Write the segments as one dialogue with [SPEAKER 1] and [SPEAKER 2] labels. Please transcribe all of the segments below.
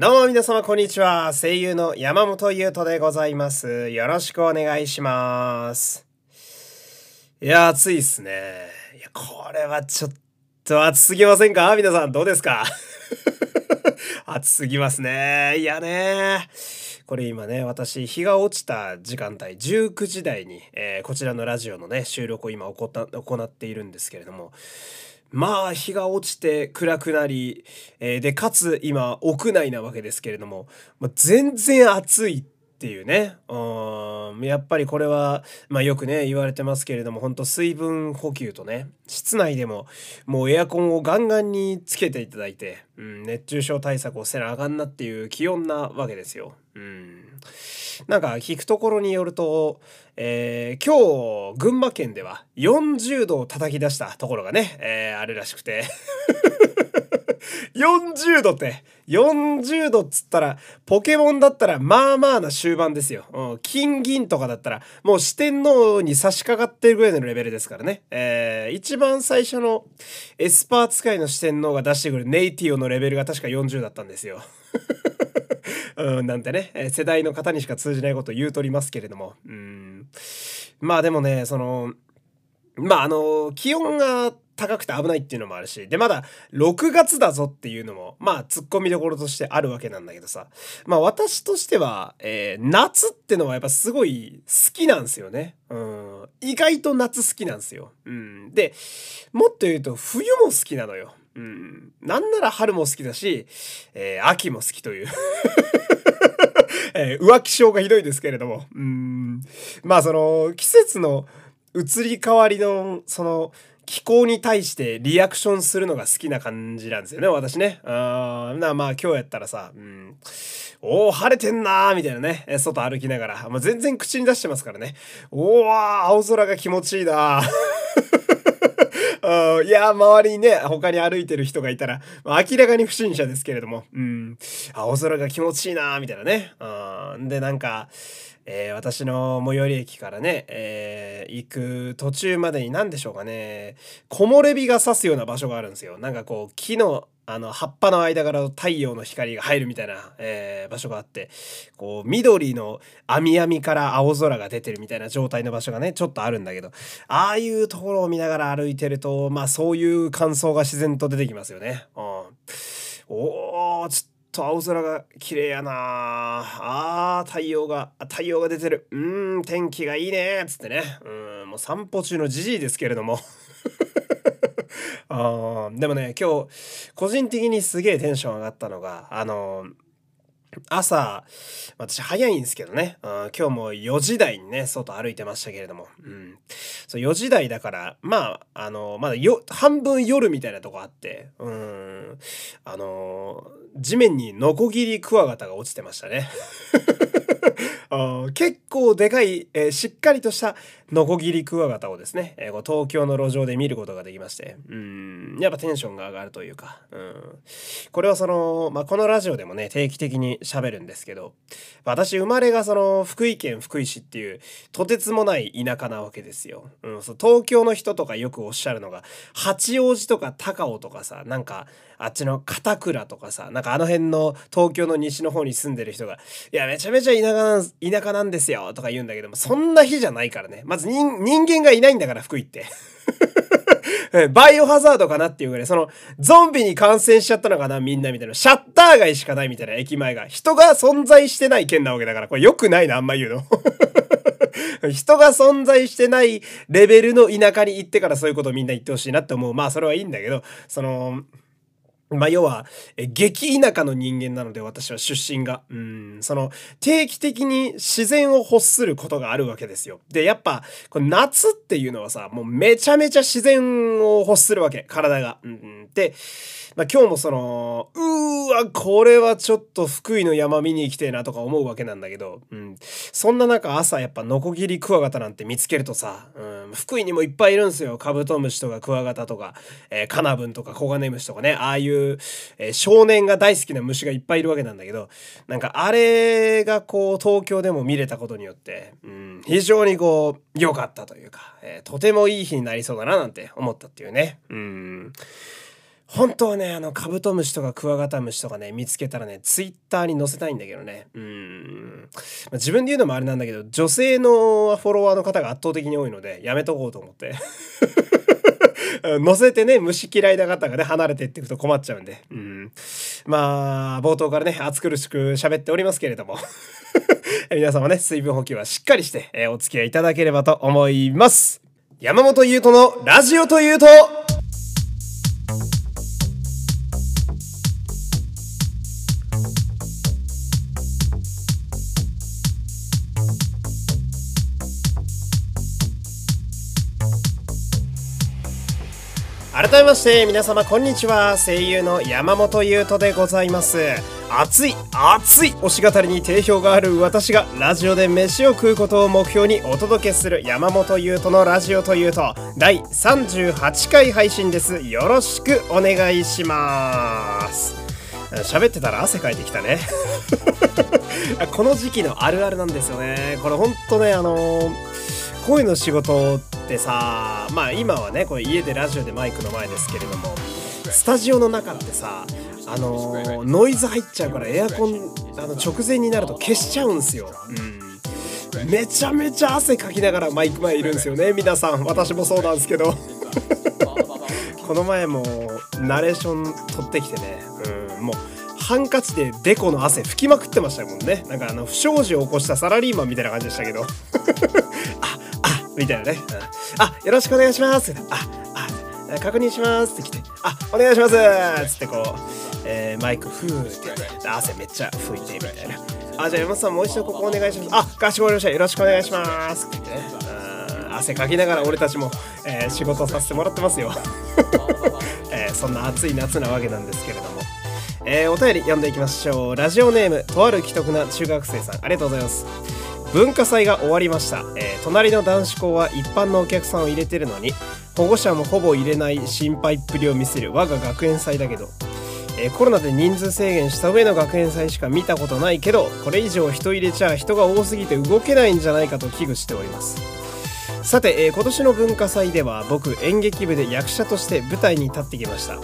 [SPEAKER 1] どうも皆様こんにちは。声優の山本優斗でございます。よろしくお願いします。いや、暑いっすね。いや、これはちょっと暑すぎませんか？皆さんどうですか？暑すぎますね。いやね。これ今ね、私、日が落ちた時間帯、19時台に、えーこちらのラジオのね、収録を今行った行っているんですけれども、まあ日が落ちて暗くなり、えーでかつ今屋内なわけですけれども、まあ、全然暑いっていうねうんやっぱりこれは、まあ、よくね言われてますけれども本当水分補給とね室内でももうエアコンをガンガンにつけていただいて、うん、熱中症対策をせなあかんなっていう気温なわけですよ。うんなんか聞くところによると、えー今日群馬県では40度を叩き出したところがね、えーあるらしくて。40度って40度っつったらポケモンだったらまあまあな終盤ですよ、金銀とかだったらもう四天王に差し掛かってるぐらいのレベルですからね、えー一番最初のエスパー使いの四天王が出してくるネイティオのレベルが確か40だったんですよ。うん、なんてね、世代の方にしか通じないことを言うとりますけれども。うん。まあでもね、その、まああの、気温が高くて危ないっていうのもあるし、で、まだ6月だぞっていうのも、まあ突っ込みどころとしてあるわけなんだけどさ、まあ私としては、えー夏ってのはやっぱすごい好きなんですよね。うん。意外と夏好きなんですよ。うん。で、もっと言うと冬も好きなのよ。うん。なんなら春も好きだし、えー秋も好きという。えー浮気症がひどいですけれども。うん。まあその季節の移り変わりのその気候に対してリアクションするのが好きな感じなんですよね、私ね。あなまあ今日やったらさ、うん。おー、晴れてんなーみたいなね、外歩きながら。まあ、全然口に出してますからね。おー、青空が気持ちいいなー。うん。いや、周りにね、他に歩いてる人がいたら、まあ明らかに不審者ですけれども、うん、青空が気持ちいいな、みたいなね。うん、で、なんか、えー私の最寄り駅からね、えー行く途中までに何でしょうかね、木漏れ日が差すような場所があるんですよ。なんかこう、木の、あの、葉っぱの間から太陽の光が入るみたいな、えー場所があって、こう、緑の網網から青空が出てるみたいな状態の場所がね、ちょっとあるんだけど、ああいうところを見ながら歩いてると、まあそういう感想が自然と出てきますよね。うん。おー、ちょっと青空が綺麗やなあー太陽が、太陽が出てる。うん、天気がいいねつってね。うん、もう散歩中のじじいですけれども。あでもね、今日、個人的にすげえテンション上がったのが、あの朝、私早いんですけどね、うん今日も4時台にね、外歩いてましたけれども、うん。そう、4時台だから、まあ、あの、まだよ、半分夜みたいなとこあって、うん、あの、地面にノコギリクワガタが落ちてましたね。あ結構でかい、えーしっかりとしたノコギリクワガタをですね、えー東京の路上で見ることができまして、うん、やっぱテンションが上がるというか、うん、これはその、まあ、このラジオでもね、定期的に喋るんですけど、私生まれがその福井県福井市っていうとてつもない田舎なわけですよ。うん、そ東京の人とかよくおっしゃるのが、八王子とか高尾とかさ、なんかあっちの片倉とかさ、なんかあの辺の東京の西の方に住んでる人が、いや、めちゃめちゃ田舎なん田舎なんですよとか言うんだけども、そんな日じゃないからね。まず人人間がいないんだから、福井って。バイオハザードかなっていうぐらい、その、ゾンビに感染しちゃったのかな、みんなみたいな。シャッター街しかないみたいな、駅前が。人が存在してない県なわけだから、これ良くないな、あんま言うの。人が存在してないレベルの田舎に行ってからそういうことをみんな言ってほしいなって思う。まあ、それはいいんだけど、その、まあ、要は、激田舎の人間なので、私は出身が。うん、その、定期的に自然を欲することがあるわけですよ。で、やっぱ、こ夏っていうのはさ、もうめちゃめちゃ自然を欲するわけ、体が。うん、で、まあ、今日もその、うーわ、これはちょっと福井の山見に行きてえなとか思うわけなんだけど、うん。そんな中朝やっぱノコギリクワガタなんて見つけるとさ、うん、福井にもいっぱいいるんですよ。カブトムシとかクワガタとか、えーカナブンとかコガネムシとかね、ああいう、えー少年が大好きな虫がいっぱいいるわけなんだけど、なんかあれがこう東京でも見れたことによって、うん、非常にこう良かったというか、えーとてもいい日になりそうだななんて思ったっていうね。うん本当はね、あの、カブトムシとかクワガタムシとかね、見つけたらね、ツイッターに載せたいんだけどね。うん。まあ、自分で言うのもあれなんだけど、女性のフォロワーの方が圧倒的に多いので、やめとこうと思って。乗せてね、虫嫌いな方がね、離れてっていくと困っちゃうんで。うん。まあ、冒頭からね、暑苦しく喋っておりますけれども。皆様ね、水分補給はしっかりして、え、お付き合いいただければと思います。山本優斗のラジオというと、まして皆様こんにちは。声優の山本優斗でございます。熱い熱い推し語りに定評がある私がラジオで飯を食うことを目標にお届けする山本優斗のラジオというと第38回配信です。よろしくお願いします。喋ってたら汗かいてきたね。この時期のあるあるなんですよね。これほんとねあのー、声の仕事ってさまあ今はねこれ家でラジオでマイクの前ですけれどもスタジオの中ってさあのー、ノイズ入っちゃうからエアコンあの直前になると消しちゃうんすよ。うん、めちゃめちゃ汗かきながらマイク前いるんですよね皆さん。私もそうなんですけど。この前もナレーション撮ってきてね、うん、もうハンカチでデコの汗拭きまくってましたもんね。なんかあの不祥事を起こしたサラリーマンみたいな感じでしたけどみたいなね、あよろしくお願いします。ああ確認しますって来て。あお願いします。つってこうえー、マイクフーってやって。汗めっちゃ拭いてみたいな。あじゃあ山本さんもう一度ここお願いします。あかしこまりました。よろしくお願いしますって言ってね。汗かきながら俺たちも、えー、仕事させてもらってますよ、えー、そんな暑い夏なわけなんですけれども。えー、お便り読んでいきましょう。ラジオネームとある既得な中学生さん。ありがとうございます。文化祭が終わりました、えー、隣の男子校は一般のお客さんを入れてるのに保護者もほぼ入れない心配っぷりを見せる我が学園祭だけど。えー、コロナで人数制限した上の学園祭しか見たことないけどこれ以上人入れちゃ人が多すぎて動けないんじゃないかと危惧しております。さて、えー、今年の文化祭では僕演劇部で役者として舞台に立ってきました、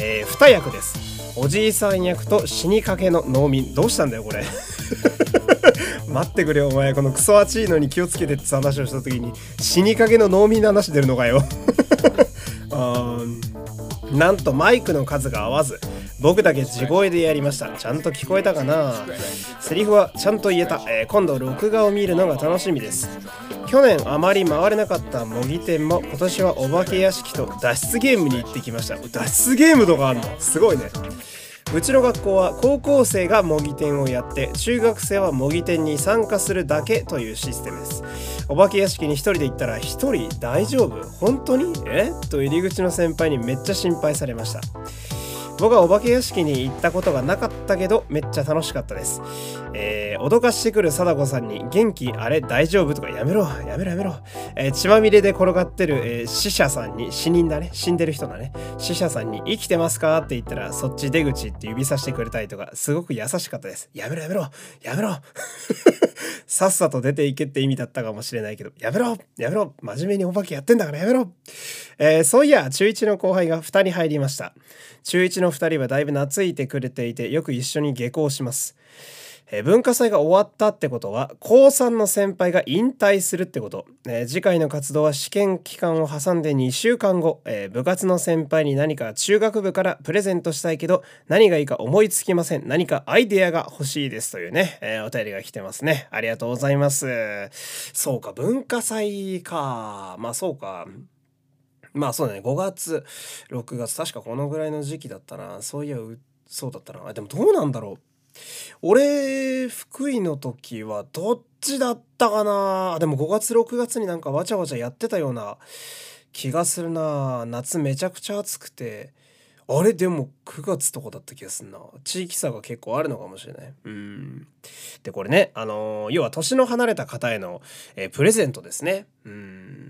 [SPEAKER 1] えー、2役です。おじいさん役と死にかけの農民。どうしたんだよこれ。待ってくれお前。このクソ暑いのに気をつけてって話をした時に死にかけの農民の話出るのかよ。なんとマイクの数が合わず僕だけ地声でやりました。ちゃんと聞こえたかな？セリフはちゃんと言えた、えー、今度録画を見るのが楽しみです。去年あまり回れなかった模擬店も今年はお化け屋敷と脱出ゲームに行ってきました。脱出ゲームとかあるの？すごいね。うちの学校は高校生が模擬店をやって中学生は模擬店に参加するだけというシステムです。お化け屋敷に一人で行ったら一人大丈夫？本当に？え？と入り口の先輩にめっちゃ心配されました。僕はお化け屋敷に行ったことがなかったけどめっちゃ楽しかったです。えー、脅かしてくる貞子さんに元気あれ大丈夫とかやめろやめろやめろ。えー、血まみれで転がってる、えー、死者さんに死人だね死んでる人だね死者さんに生きてますか？って言ったらそっち出口って指さしてくれたりとかすごく優しかったです。やめろやめろやめろ さっさと出ていけって意味だったかもしれないけどやめろやめろ真面目にお化けやってんだからやめろ、えー、そういや中1の後輩が2人入りました。中1のの2人はだいぶ懐いてくれていてよく一緒に下校します。えー、文化祭が終わったってことは高3の先輩が引退するってこと、えー、次回の活動は試験期間を挟んで2週間後、えー、部活の先輩に何か中学部からプレゼントしたいけど何がいいか思いつきません。何かアイデアが欲しいですというね、えお便りが来てますね。ありがとうございます。そうか文化祭か。まあそうか。まあそうだね。5月6月確かこのぐらいの時期だったな。そういやそうだったな。でもどうなんだろう。俺福井の時はどっちだったかな。でも5月6月になんかわちゃわちゃやってたような気がするな。夏めちゃくちゃ暑くて。あれ？でも9月とかだった気がすんな。地域差が結構あるのかもしれない。うん。でこれねあのー、要は年の離れた方への、えー、プレゼントですね。うん。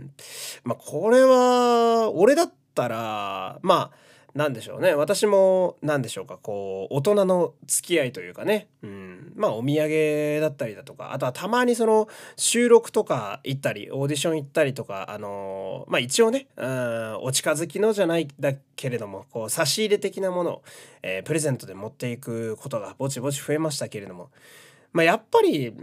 [SPEAKER 1] まあこれは俺だったらまあ何でしょうね。私も何でしょうか。こう大人の付き合いというかね、うん、まあお土産だったりだとか。あとはたまにその収録とか行ったりオーディション行ったりとかあのまあ一応ね、うん、お近づきのじゃないだけれどもこう差し入れ的なものを、えー、プレゼントで持っていくことがぼちぼち増えましたけれども。まあやっぱり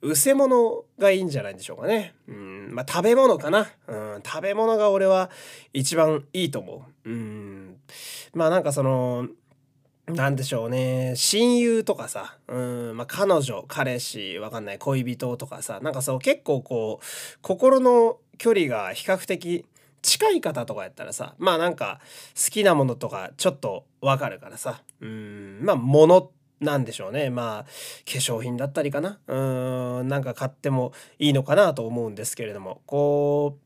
[SPEAKER 1] うせ物がいいんじゃないでしょうかね。うん、まあ食べ物かな。うん、食べ物が俺は一番いいと思う。うん、まあなんかその、なんでしょうね。親友とかさ、うん、まあ彼女、彼氏、わかんない、恋人とかさ、なんかそう結構こう、心の距離が比較的近い方とかやったらさ、まあなんか好きなものとかちょっとわかるからさ、うん、まあ物なんでしょうね。まあ、化粧品だったりかな。うん、なんか買ってもいいのかなと思うんですけれども、こ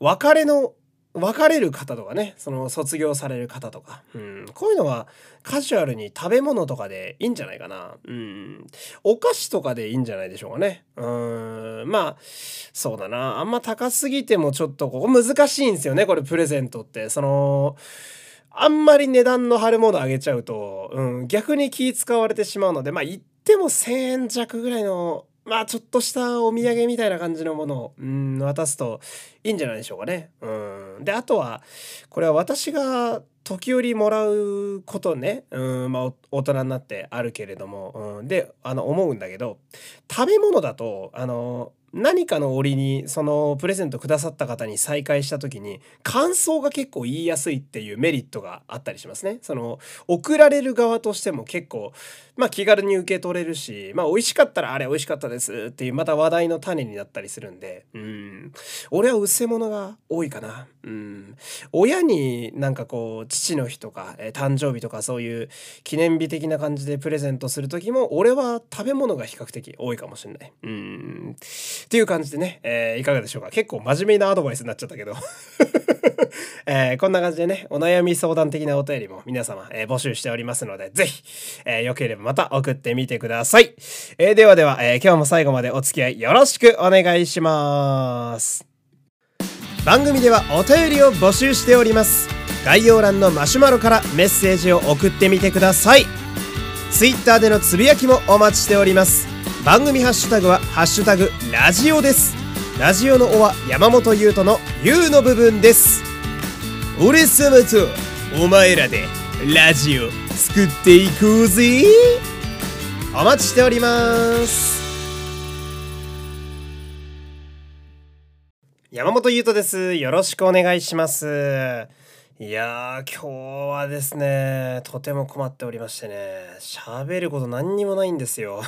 [SPEAKER 1] う、別れの別れる方とかね、その卒業される方とか、うん、こういうのはカジュアルに食べ物とかでいいんじゃないかな。うん、お菓子とかでいいんじゃないでしょうかね。うん、まあ、そうだな。あんま高すぎてもちょっとここ難しいんですよね、これプレゼントって。その、あんまり値段の張るものあげちゃうと、うん、逆に気使われてしまうので、まあ言っても1000円弱ぐらいの、まあちょっとしたお土産みたいな感じのものを、うん、渡すといいんじゃないでしょうかね。うん。で、あとは、これは私が時折もらうことね、うん、まあ大人になってあるけれども、うん、で、あの、思うんだけど、食べ物だと、あの、何かの折にそのプレゼントくださった方に再会した時に感想が結構言いやすいっていうメリットがあったりしますね。その送られる側としても結構まあ気軽に受け取れるしまあ美味しかったらあれ美味しかったですっていうまた話題の種になったりするんでうん俺はうせ者が多いかな。うん親になんかこう父の日とか、えー、誕生日とかそういう記念日的な感じでプレゼントする時も俺は食べ物が比較的多いかもしれない。うんっていう感じでね、えー、いかがでしょうか。結構真面目なアドバイスになっちゃったけど えー、こんな感じでね、お悩み相談的なお便りも皆様、えー、募集しておりますので、ぜひ、えー、よければまた送ってみてください。えー、ではでは、えー、今日も最後までお付き合いよろしくお願いします。番組ではお便りを募集しております。概要欄のマシュマロからメッセージを送ってみてください。Twitter でのつぶやきもお待ちしております。番組ハッシュタグは「ハッシュタグラジオ」です。ラジオの「お」は山本優斗の「優」の部分です。俺様とお前らでラジオ作っていこうぜ。お待ちしております。山本優斗です。よろしくお願いします。いやー、今日はですね、とても困っておりましてね、喋ること何にもないんですよ。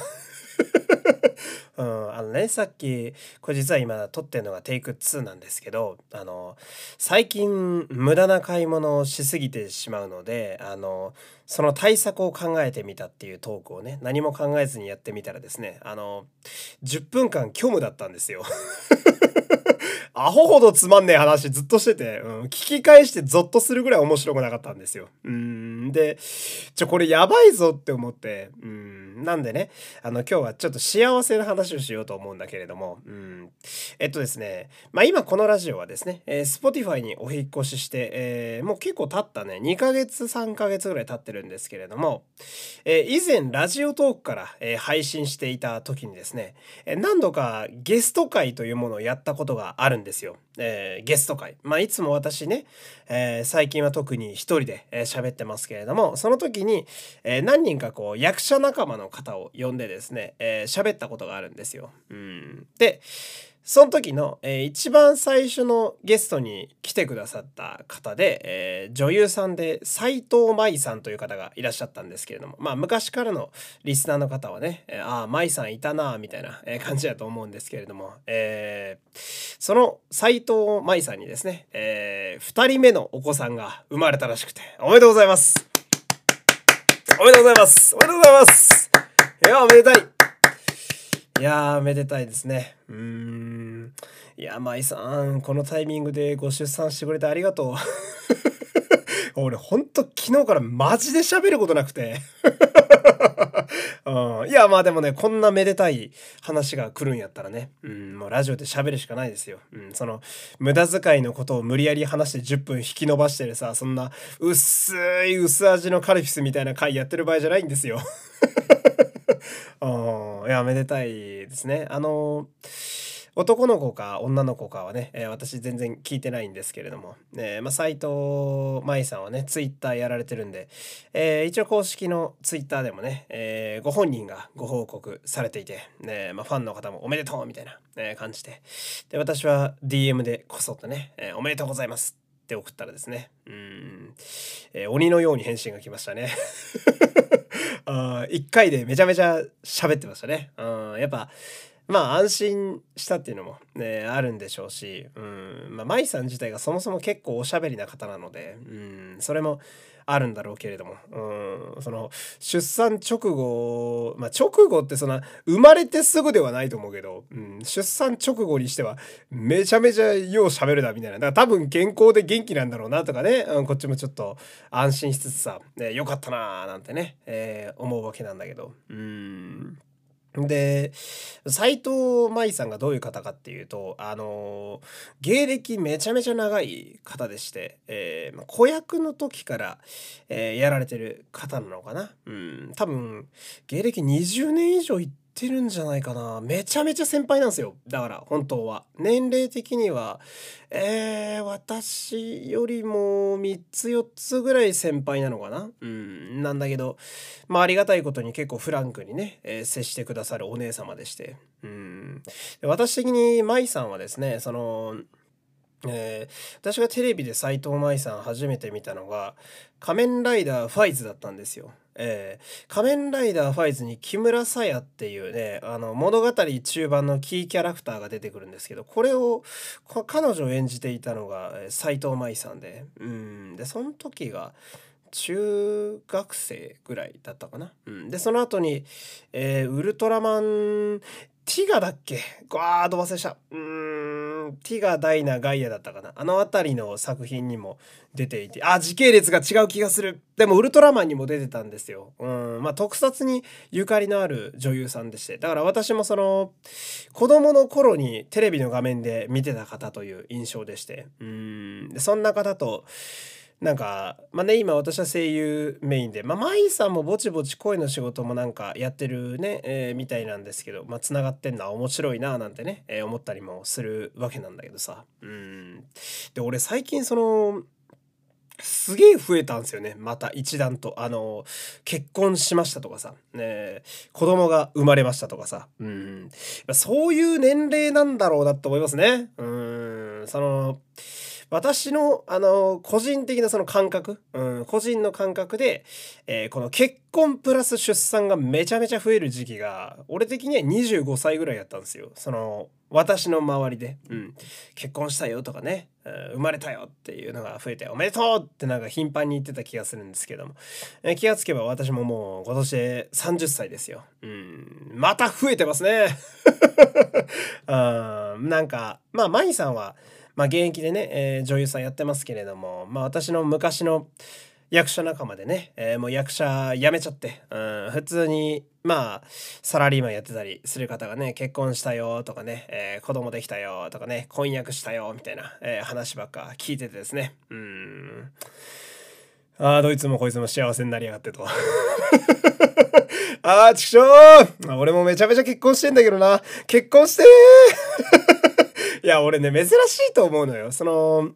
[SPEAKER 1] あのね、さっき、これ実は今撮ってるのがテイク2なんですけど、あの、最近無駄な買い物をしすぎてしまうので、あの、その対策を考えてみたっていうトークをね、何も考えずにやってみたらですね、あの、10分間虚無だったんですよ。アホほどつまんねえ話ずっとしてて、うん、聞き返してゾッとするぐらい面白くなかったんですよ。うん、で、ちょ、これやばいぞって思って、うん、なんでね、あの、今日はちょっと幸せな話をしようと思うんだけれども、うん、えっとですね、まあ今このラジオはですね、えー、Spotify にお引越しして、えー、もう結構経ったね、2ヶ月、3ヶ月ぐらい経ってるんですけれども、えー、以前ラジオトークから、えー、配信していた時にですね、えー、何度かゲスト会というものをやったことがあるんですですよ。えー、ゲスト会。まあ、いつも私ね、えー、最近は特に一人で喋、えー、ってますけれども、その時に、えー、何人かこう、役者仲間の方を呼んでですね、えー、喋ったことがあるんですよ。うん。で、その時の、えー、一番最初のゲストに来てくださった方で、えー、女優さんで斎藤舞さんという方がいらっしゃったんですけれども、まあ昔からのリスナーの方はね、えー、ああ、舞さんいたなみたいな感じだと思うんですけれども、えー、その斎藤舞さんにですね、えー、2人目のお子さんが生まれたらしくて、おめでとうございます。おめでとうございます。おめでとうございます。いや、おめでたい。やー、めでたいですね。うーん。いや、舞さん、このタイミングでご出産してくれてありがとう。俺ほんと昨日からマジで喋ることなくて。うん、いや、まあでもね、こんなめでたい話が来るんやったらね、うん、もうラジオで喋るしかないですよ。うん、その、無駄遣いのことを無理やり話して10分引き伸ばしてるさ、そんな、薄い薄味のカルピスみたいな回やってる場合じゃないんですよ。うん、いや、めでたいですね。あの男の子か女の子かはね、えー、私全然聞いてないんですけれども、えー、まあ、斎藤舞さんはね、ツイッターやられてるんで、えー、一応公式のツイッターでもね、えご本人がご報告されていて、ね、まあ、ファンの方もおめでとうみたいな、え感じで、で、私は DM でこそっとね、えおめでとうございますって送ったらですね、うん、え鬼のように返信が来ましたね。一回でめちゃめちゃ喋ってましたね。うん、やっぱ、まあ安心したっていうのもねあるんでしょうし、うんまあ、舞さん自体がそもそも結構おしゃべりな方なので、うん、それもあるんだろうけれども、うん、その出産直後、まあ、直後ってそんな生まれてすぐではないと思うけど、うん、出産直後にしてはめちゃめちゃよう喋るなみたいな。だから多分健康で元気なんだろうなとかね、うん、こっちもちょっと安心しつつさ、ね、よかったなーなんてね、えー、思うわけなんだけど。うん。で、斎藤舞さんがどういう方かっていうと、あの芸歴めちゃめちゃ長い方でして、えー、子役の時から、えー、やられてる方なのかな。うん、多分、芸歴20年以上いってってるんじゃないかな。めちゃめちゃ先輩なんですよ。だから、本当は。年齢的には、えー、私よりも3つ4つぐらい先輩なのかな。うん、なんだけど、まあありがたいことに結構フランクにね、えー、接してくださるお姉様でして。うん。私的に舞さんはですね、その、えー、私がテレビで斎藤舞さん初めて見たのが「仮面ライダーファイズ」だったんですよ。えー、仮面ライダーファイズに木村沙耶っていうねあの物語中盤のキーキャラクターが出てくるんですけどこれを彼女を演じていたのが斎藤舞さんでうんでその時が中学生ぐらいだったかな。うん、でその後に、えー、ウルトラマンティガだっけ？わード忘れした。うーティガ、ダイナ、ガイアだったかな。あの辺りの作品にも出ていて、あ、時系列が違う気がする。でも、ウルトラマンにも出てたんですよ。うん、まあ、特撮にゆかりのある女優さんでして。だから私もその、子供の頃にテレビの画面で見てた方という印象でして。うん、そんな方と、なんかまあね今私は声優メインでまあ舞さんもぼちぼち声の仕事もなんかやってるね、えー、みたいなんですけどまあつながってんのは面白いななんてね、えー、思ったりもするわけなんだけどさうんで俺最近そのすげえ増えたんですよね。また一段と。あの、結婚しましたとかさ、ね、子供が生まれましたとかさ。うん。そういう年齢なんだろうなと思いますね。うん。その、私の、あの、個人的なその感覚、うん、個人の感覚で、えー、この結婚プラス出産がめちゃめちゃ増える時期が、俺的には25歳ぐらいやったんですよ。その、私の周りで、うん、結婚したよとかね、生まれたよっていうのが増えて、おめでとうってなんか頻繁に言ってた気がするんですけども、え、気がつけば私ももう今年で30歳ですよ。うん、また増えてますね。うん、なんか、まあ、マイさんは、まあ、現役でね、えー、女優さんやってますけれども、まあ、私の昔の役者仲間でね、えー、もう役者辞めちゃって、うん、普通にまあサラリーマンやってたりする方がね結婚したよとかね、えー、子供できたよとかね婚約したよみたいな、えー、話ばっか聞いててですね。うん。ああどいつもこいつも幸せになりやがってと。ああちくしょう俺もめちゃめちゃ結婚してんだけどな。結婚していや、俺ね、珍しいと思うのよ。その、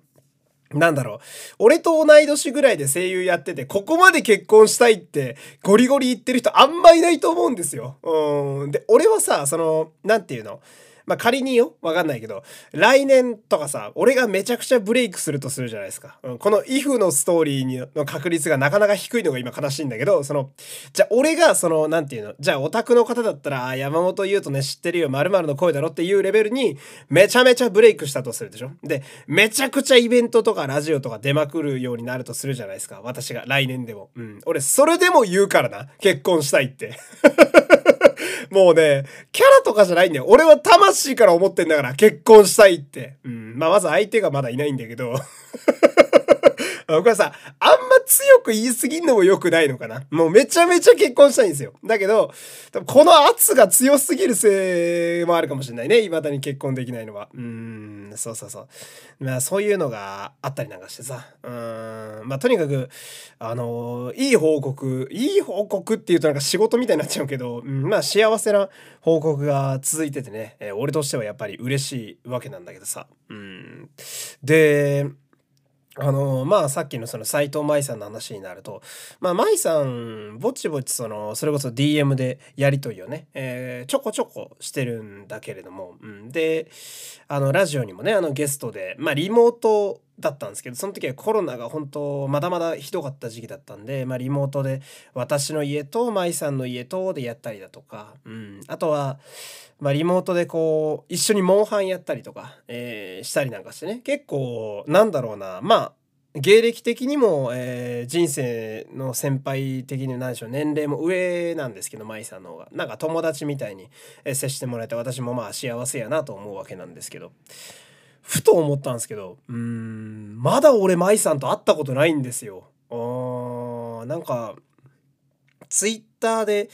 [SPEAKER 1] なんだろう。俺と同い年ぐらいで声優やってて、ここまで結婚したいってゴリゴリ言ってる人あんまいないと思うんですよ。うん。で、俺はさ、その、なんていうの？まあ、仮によ、わかんないけど、来年とかさ、俺がめちゃくちゃブレイクするとするじゃないですか。うん、この if のストーリーの確率がなかなか低いのが今悲しいんだけど、その、じゃあ俺がその、なんていうの、じゃあオタクの方だったら、山本優斗ね、知ってるよ、〇〇の声だろっていうレベルに、めちゃめちゃブレイクしたとするでしょで、めちゃくちゃイベントとかラジオとか出まくるようになるとするじゃないですか。私が来年でも。うん。俺、それでも言うからな。結婚したいって。もうね、キャラとかじゃないんだよ。俺は魂から思ってんだから、結婚したいって。うん。まあ、まず相手がまだいないんだけど。これさ、あんま強く言い過ぎんのも良くないのかな？もうめちゃめちゃ結婚したいんですよ。だけど、この圧が強すぎるせいもあるかもしれないね。未だに結婚できないのは。うん、そうそうそう。まあそういうのがあったりなんかしてさ。うん、まあとにかく、あのいい報告、いい報告っていうとなんか仕事みたいになっちゃうけど、うん、まあ幸せな報告が続いててね、えー、俺としてはやっぱり嬉しいわけなんだけどさ。うん、で、あのまあさっきのその斎藤舞さんの話になるとまあ舞さんぼちぼちそのそれこそ DM でやり取りをね、えー、ちょこちょこしてるんだけれども、うん、であのラジオにもねあのゲストでまあリモートだったんですけどその時はコロナが本当まだまだひどかった時期だったんで、まあ、リモートで私の家と舞さんの家とでやったりだとか、うん、あとは、まあ、リモートでこう一緒にモンハンやったりとか、えー、したりなんかしてね。結構なんだろうな。まあ芸歴的にも、えー、人生の先輩的に何でしょう年齢も上なんですけど舞さんの方が。なんか友達みたいに接してもらえて私もまあ幸せやなと思うわけなんですけど。ふと思ったんですけどうーんまだ俺舞さんと会ったことないんですよ。あなんかツイッターで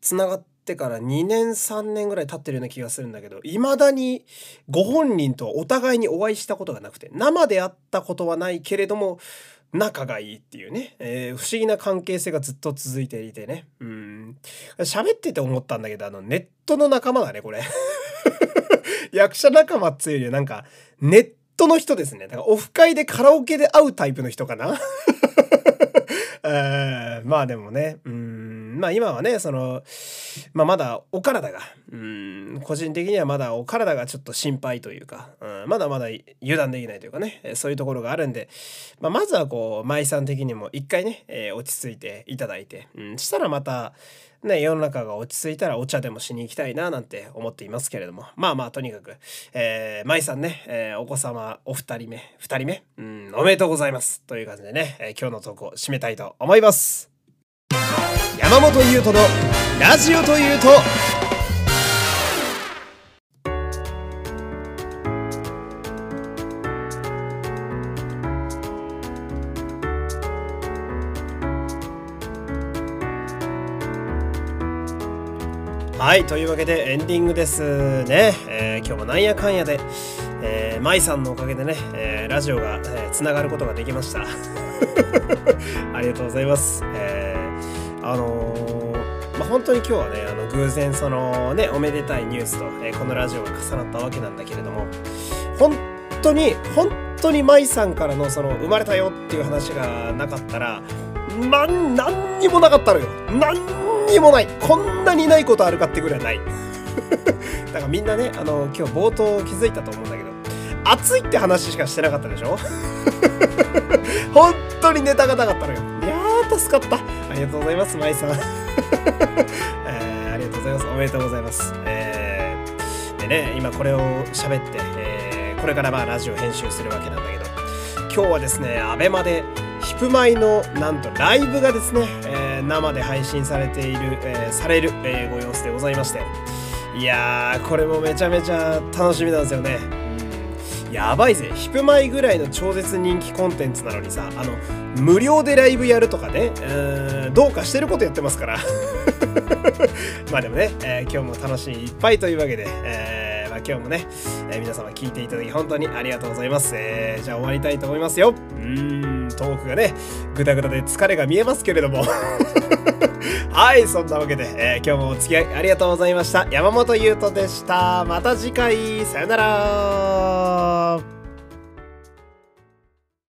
[SPEAKER 1] つながってから2年3年ぐらい経ってるような気がするんだけど未だにご本人とお互いにお会いしたことがなくて生で会ったことはないけれども仲がいいっていうね、えー、不思議な関係性がずっと続いていてね。うん。喋ってて思ったんだけどあのネットの仲間だねこれ。役者仲間っつうよりはなんかネットの人ですね。だからオフ会でカラオケで会うタイプの人かな。まあでもねうん。まあ今はねその、まあ、まだお体がうん個人的にはまだお体がちょっと心配というか、うん、まだまだ油断できないというかねそういうところがあるんで、まあ、まずはこう舞さん的にも一回ね、えー、落ち着いていただいて、うん、したらまたね、世の中が落ち着いたらお茶でもしに行きたいななんて思っていますけれどもまあまあとにかく、えー、舞さんね、えー、お子様お二人目二人目うんおめでとうございますという感じでね、えー、今日の投稿を締めたいと思います。山本優斗のラジオというと。はいというわけでエンディングですね、えー、今日もなんやかんやで、えー、舞さんのおかげでね、えー、ラジオがつな、がることができました。ありがとうございます、えーあのー、まあ、本当に今日はねあの偶然そのねおめでたいニュースと、えー、このラジオが重なったわけなんだけれども本当に本当に舞さんからのその生まれたよっていう話がなかったらま何にもなかったのよ。何にもない。こんなにないことあるかってぐらいない。だからみんなねあの今日冒頭気づいたと思うんだけど暑いって話しかしてなかったでしょ？本当にネタがなかったのよ。助かった。ありがとうございます舞さん、えー、ありがとうございます。おめでとうございます、えー、でね今これを喋って、えー、これからまあラジオ編集するわけなんだけど今日はですね ABEMA でヒプマイのなんとライブがですね、えー、生で配信されている、えー、される、えー、ご様子でございまして。いやーこれもめちゃめちゃ楽しみなんですよね。やばいぜ。ヒプマイぐらいの超絶人気コンテンツなのにさあの無料でライブやるとかねうんどうかしてることやってますから。まあでもね、えー、今日も楽しみいっぱいというわけで、えーまあ、今日もね、えー、皆様聞いていただき本当にありがとうございます、え、じゃあ終わりたいと思いますよ。うん。トークがねグダグダで疲れが見えますけれども。はいそんなわけで、えー、今日もお付き合いありがとうございました。山本優斗でした。また次回。さよなら。